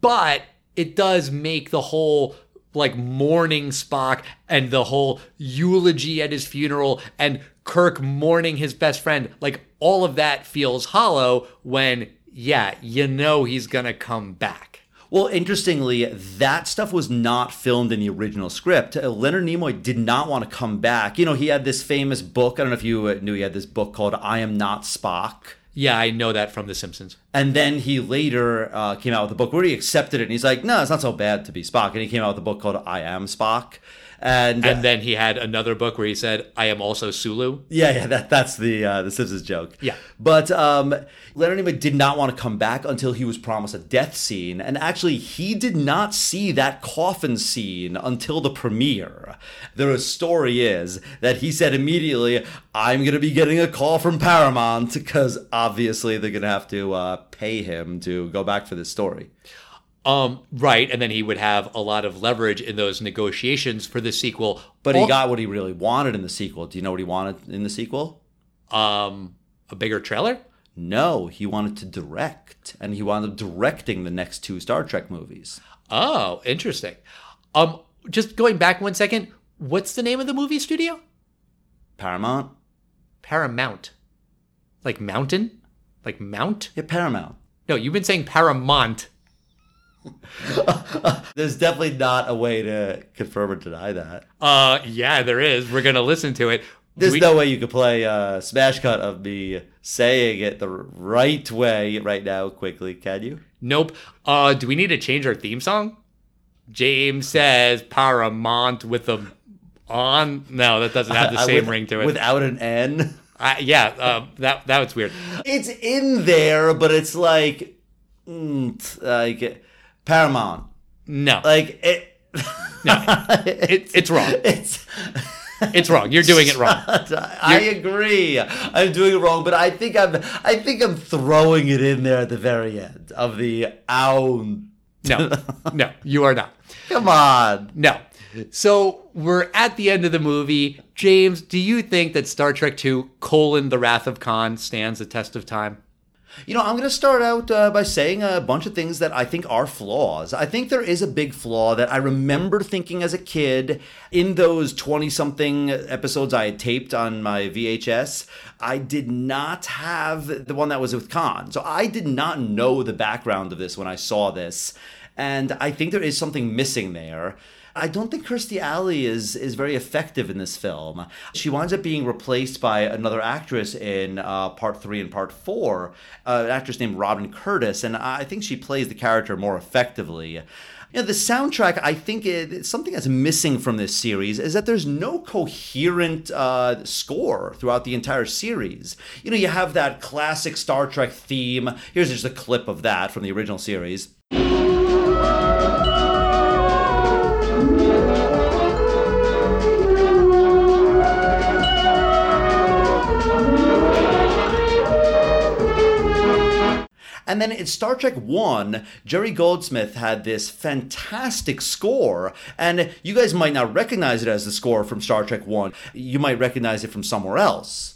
but it does make the whole like mourning Spock and the whole eulogy at his funeral and Kirk mourning his best friend, like all of that feels hollow when, yeah, you know he's gonna come back. Well, interestingly, that stuff was not filmed in the original script. Uh, Leonard Nimoy did not want to come back. You know, he had this famous book. I don't know if you knew he had this book called I Am Not Spock. Yeah, I know that from The Simpsons. And then he later uh, came out with a book where he accepted it, and he's like, "No, it's not so bad to be Spock." And he came out with a book called "I Am Spock." And, and then he had another book where he said, "I am also Sulu." Yeah, yeah, that, that's the uh, the Simpsons joke. Yeah, but um, Leonard Nimoy did not want to come back until he was promised a death scene, and actually, he did not see that coffin scene until the premiere. The story is that he said immediately, "I'm going to be getting a call from Paramount because obviously they're going to have to uh, pay him to go back for this story." Um, right, and then he would have a lot of leverage in those negotiations for the sequel. But he got what he really wanted in the sequel. Do you know what he wanted in the sequel? Um, a bigger trailer? No, he wanted to direct, and he wound up directing the next two Star Trek movies. Oh, interesting. Um, just going back one second, what's the name of the movie studio? Paramount. Paramount, like mountain, like mount. Yeah, Paramount. No, you've been saying Paramount. There's definitely not a way to confirm or deny that. Uh, yeah, there is. We're gonna listen to it. There's we... no way you could play a smash cut of me saying it the right way right now quickly, can you? Nope. Uh, do we need to change our theme song? James says Paramount with a on. No, that doesn't have the same with, ring to it. Without an N. Uh, yeah, uh, that that was weird. It's in there, but it's like, mm, like Paramount. No. Like it. No, it, it's wrong. It's it's wrong. You're doing it wrong. I agree. I'm doing it wrong, but I think I'm I think I'm throwing it in there at the very end of the own. No, no, you are not. Come on. No. So we're at the end of the movie. James, do you think that Star Trek II: colon The Wrath of Khan stands the test of time? You know, I'm going to start out uh, by saying a bunch of things that I think are flaws. I think there is a big flaw that I remember thinking as a kid in those 20 something episodes I had taped on my VHS. I did not have the one that was with Khan. So I did not know the background of this when I saw this. And I think there is something missing there. I don't think Kirstie Alley is is very effective in this film. She winds up being replaced by another actress in uh, part three and part four, uh, an actress named Robin Curtis, and I think she plays the character more effectively. You know, the soundtrack, I think it, something that's missing from this series is that there's no coherent uh, score throughout the entire series. You know, you have that classic Star Trek theme. Here's just a clip of that from the original series. And then in Star Trek 1, Jerry Goldsmith had this fantastic score. And you guys might not recognize it as the score from Star Trek 1, you might recognize it from somewhere else.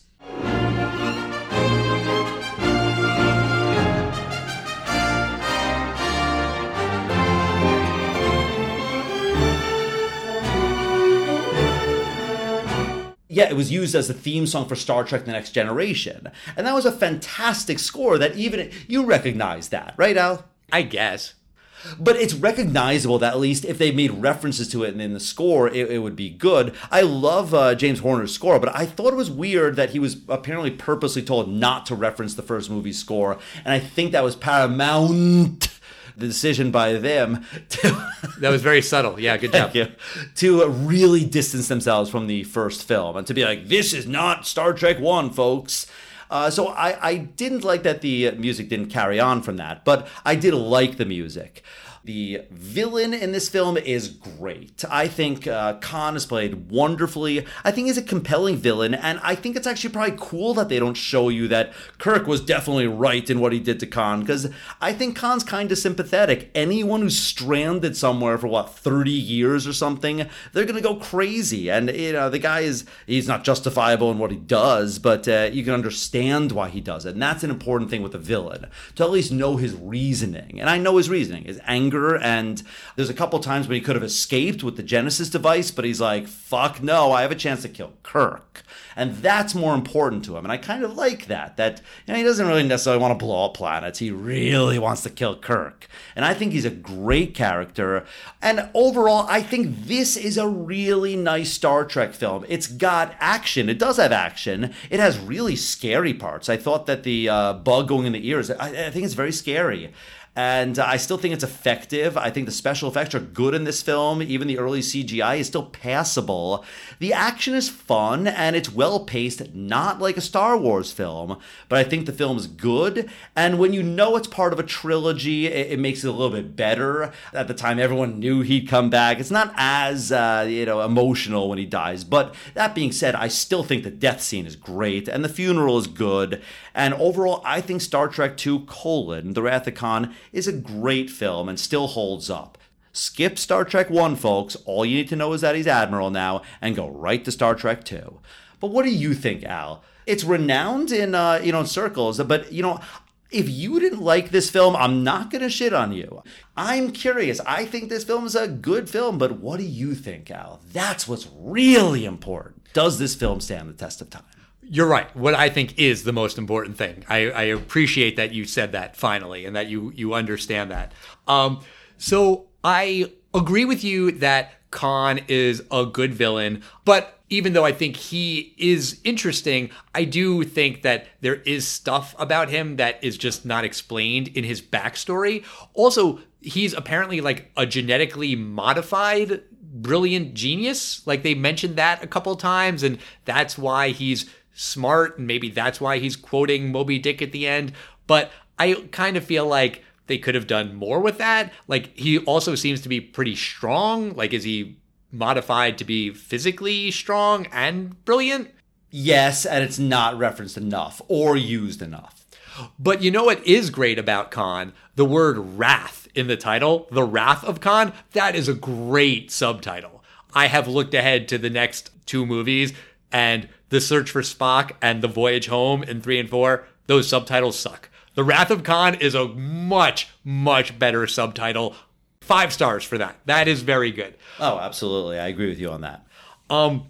Yeah, it was used as the theme song for Star Trek The Next Generation. And that was a fantastic score that even you recognize that, right, Al? I guess. but it's recognizable that at least if they made references to it in the score, it, it would be good. I love uh, James Horner's score, but I thought it was weird that he was apparently purposely told not to reference the first movie's score, and I think that was paramount. The decision by them to That was very subtle. Yeah, good job. You. To really distance themselves from the first film and to be like, this is not Star Trek 1, folks. Uh, so I, I didn't like that the music didn't carry on from that, but I did like the music. The villain in this film is great. I think uh, Khan is played wonderfully. I think he's a compelling villain, and I think it's actually probably cool that they don't show you that Kirk was definitely right in what he did to Khan, because I think Khan's kind of sympathetic. Anyone who's stranded somewhere for what 30 years or something, they're gonna go crazy, and you know the guy is he's not justifiable in what he does, but uh, you can understand why he does it, and that's an important thing with a villain to at least know his reasoning. And I know his reasoning, his anger and there's a couple times when he could have escaped with the Genesis device, but he's like, fuck no, I have a chance to kill Kirk. And that's more important to him. And I kind of like that, that you know, he doesn't really necessarily want to blow up planets. He really wants to kill Kirk. And I think he's a great character. And overall, I think this is a really nice Star Trek film. It's got action. It does have action. It has really scary parts. I thought that the uh, bug going in the ears, I, I think it's very scary and I still think it's effective. I think the special effects are good in this film. Even the early CGI is still passable. The action is fun and it's well paced, not like a Star Wars film, but I think the film is good. And when you know it's part of a trilogy, it, it makes it a little bit better. At the time, everyone knew he'd come back. It's not as uh, you know emotional when he dies. But that being said, I still think the death scene is great and the funeral is good. And overall, I think Star Trek II: colon The Wrath of Khan is a great film and still holds up. Skip Star Trek 1, folks. All you need to know is that he's Admiral now, and go right to Star Trek 2. But what do you think, Al? It's renowned in uh, you know circles, but you know if you didn't like this film, I'm not going to shit on you. I'm curious. I think this film is a good film, but what do you think, Al? That's what's really important. Does this film stand the test of time? You're right. What I think is the most important thing. I, I appreciate that you said that finally, and that you you understand that. Um, so I agree with you that Khan is a good villain, but even though I think he is interesting, I do think that there is stuff about him that is just not explained in his backstory. Also, he's apparently like a genetically modified brilliant genius. Like they mentioned that a couple times, and that's why he's smart, and maybe that's why he's quoting Moby Dick at the end. But I kind of feel like they could have done more with that. Like he also seems to be pretty strong. Like is he modified to be physically strong and brilliant? Yes, and it's not referenced enough or used enough. But you know what is great about Khan? The word wrath in the title, The Wrath of Khan, that is a great subtitle. I have looked ahead to the next two movies and The Search for Spock and The Voyage Home in 3 and 4, those subtitles suck. The Wrath of Khan is a much, much better subtitle. Five stars for that. That is very good. Oh, absolutely. I agree with you on that. Um,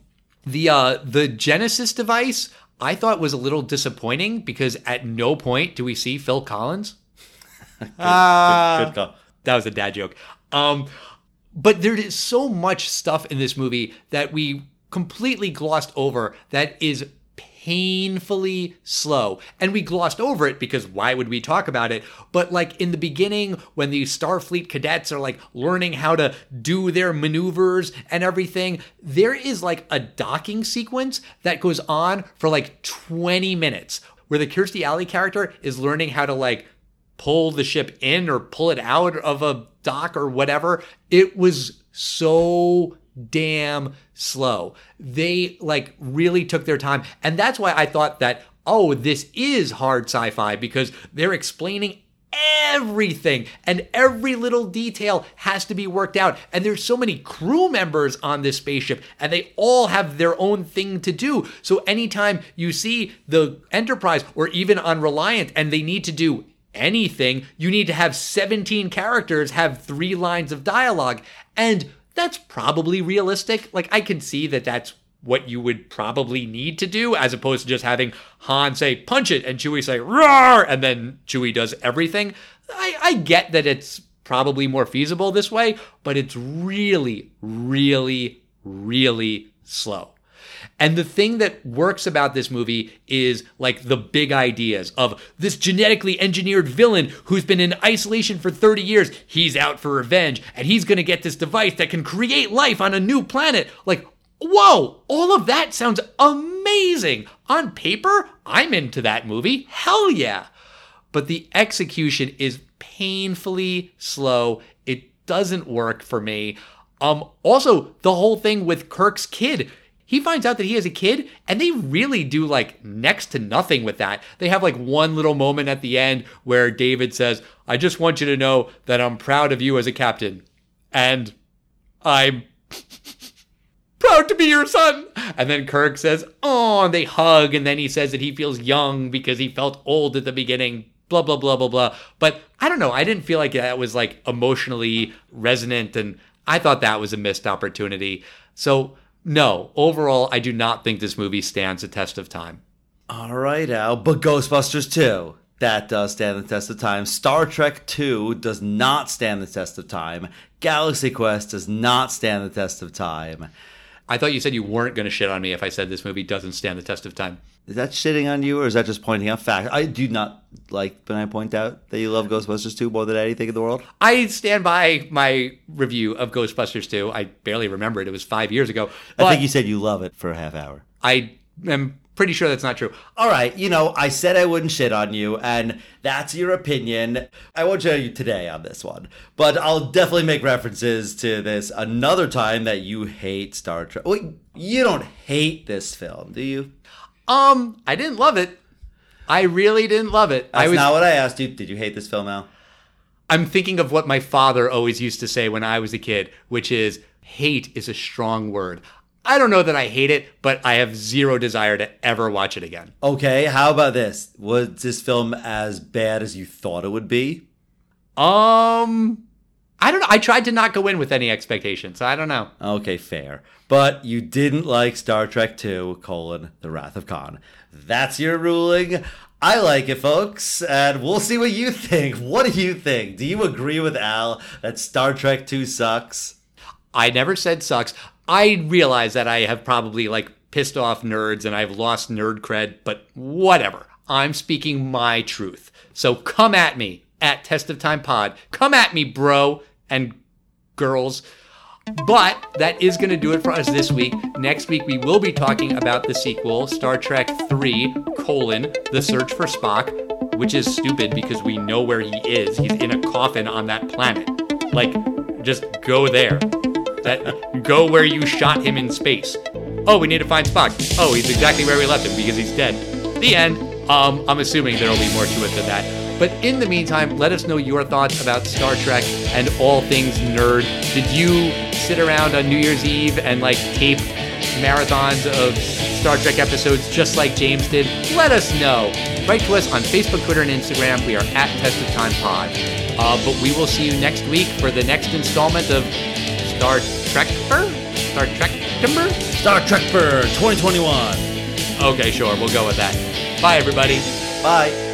the uh, the Genesis device I thought was a little disappointing because at no point do we see Phil Collins. good, good call. That was a dad joke. Um, but there is so much stuff in this movie that we completely glossed over that is painfully slow. And we glossed over it because why would we talk about it? But like in the beginning, when the Starfleet cadets are like learning how to do their maneuvers and everything, there is like a docking sequence that goes on for like 20 minutes where the Kirstie Alley character is learning how to like pull the ship in or pull it out of a dock or whatever. It was so damn slow. They like really took their time. And that's why I thought that, oh, this is hard sci fi because they're explaining everything and every little detail has to be worked out and there's so many crew members on this spaceship and they all have their own thing to do so anytime you see the enterprise or even on reliant and they need to do anything you need to have 17 characters have three lines of dialogue and that's probably realistic. Like I can see that that's what you would probably need to do, as opposed to just having Han say "punch it" and Chewie say "roar," and then Chewie does everything. I, I get that it's probably more feasible this way, but it's really, really, really slow. And the thing that works about this movie is like the big ideas of this genetically engineered villain who's been in isolation for 30 years. He's out for revenge and he's going to get this device that can create life on a new planet. Like, whoa, all of that sounds amazing. On paper, I'm into that movie. Hell yeah. But the execution is painfully slow. It doesn't work for me. Um, also, the whole thing with Kirk's kid he finds out that he has a kid and they really do like next to nothing with that. They have like one little moment at the end where David says, I just want you to know that I'm proud of you as a captain. And I'm proud to be your son. And then Kirk says, Oh, and they hug. And then he says that he feels young because he felt old at the beginning. Blah, blah, blah, blah, blah. But I don't know. I didn't feel like that was like emotionally resonant. And I thought that was a missed opportunity. So, no, overall, I do not think this movie stands a test of time. All right, Al, but Ghostbusters 2. That does stand the test of time. Star Trek 2 does not stand the test of time. Galaxy Quest does not stand the test of time. I thought you said you weren't going to shit on me if I said this movie doesn't stand the test of time. Is that shitting on you, or is that just pointing out facts? I do not like when I point out that you love Ghostbusters 2 more than anything in the world. I stand by my review of Ghostbusters 2. I barely remember it. It was five years ago. I think you said you love it for a half hour. I am pretty sure that's not true. All right, you know, I said I wouldn't shit on you, and that's your opinion. I won't show you today on this one, but I'll definitely make references to this another time that you hate Star Trek. Wait, you don't hate this film, do you? Um, I didn't love it. I really didn't love it. That's I was not what I asked you. Did you hate this film, Al? I'm thinking of what my father always used to say when I was a kid, which is hate is a strong word. I don't know that I hate it, but I have zero desire to ever watch it again. Okay, how about this? Was this film as bad as you thought it would be? Um, I don't know. I tried to not go in with any expectations. So I don't know. Okay, fair. But you didn't like Star Trek II, colon, The Wrath of Khan. That's your ruling. I like it, folks, and we'll see what you think. What do you think? Do you agree with Al that Star Trek II sucks? I never said sucks. I realize that I have probably like pissed off nerds and I've lost nerd cred, but whatever. I'm speaking my truth. So come at me at Test of Time Pod. Come at me, bro and girls. But that is going to do it for us this week. Next week, we will be talking about the sequel, Star Trek 3, colon, The Search for Spock, which is stupid because we know where he is. He's in a coffin on that planet. Like, just go there. That Go where you shot him in space. Oh, we need to find Spock. Oh, he's exactly where we left him because he's dead. The end. Um, I'm assuming there'll be more to it than that. But in the meantime, let us know your thoughts about Star Trek and all things nerd. Did you sit around on New Year's Eve and like tape marathons of Star Trek episodes just like James did? Let us know. Write to us on Facebook, Twitter, and Instagram. We are at Test of Time Pod. Uh, but we will see you next week for the next installment of Star Trekper? Star Trek Timber? Star Trek for 2021. Okay, sure. We'll go with that. Bye, everybody. Bye.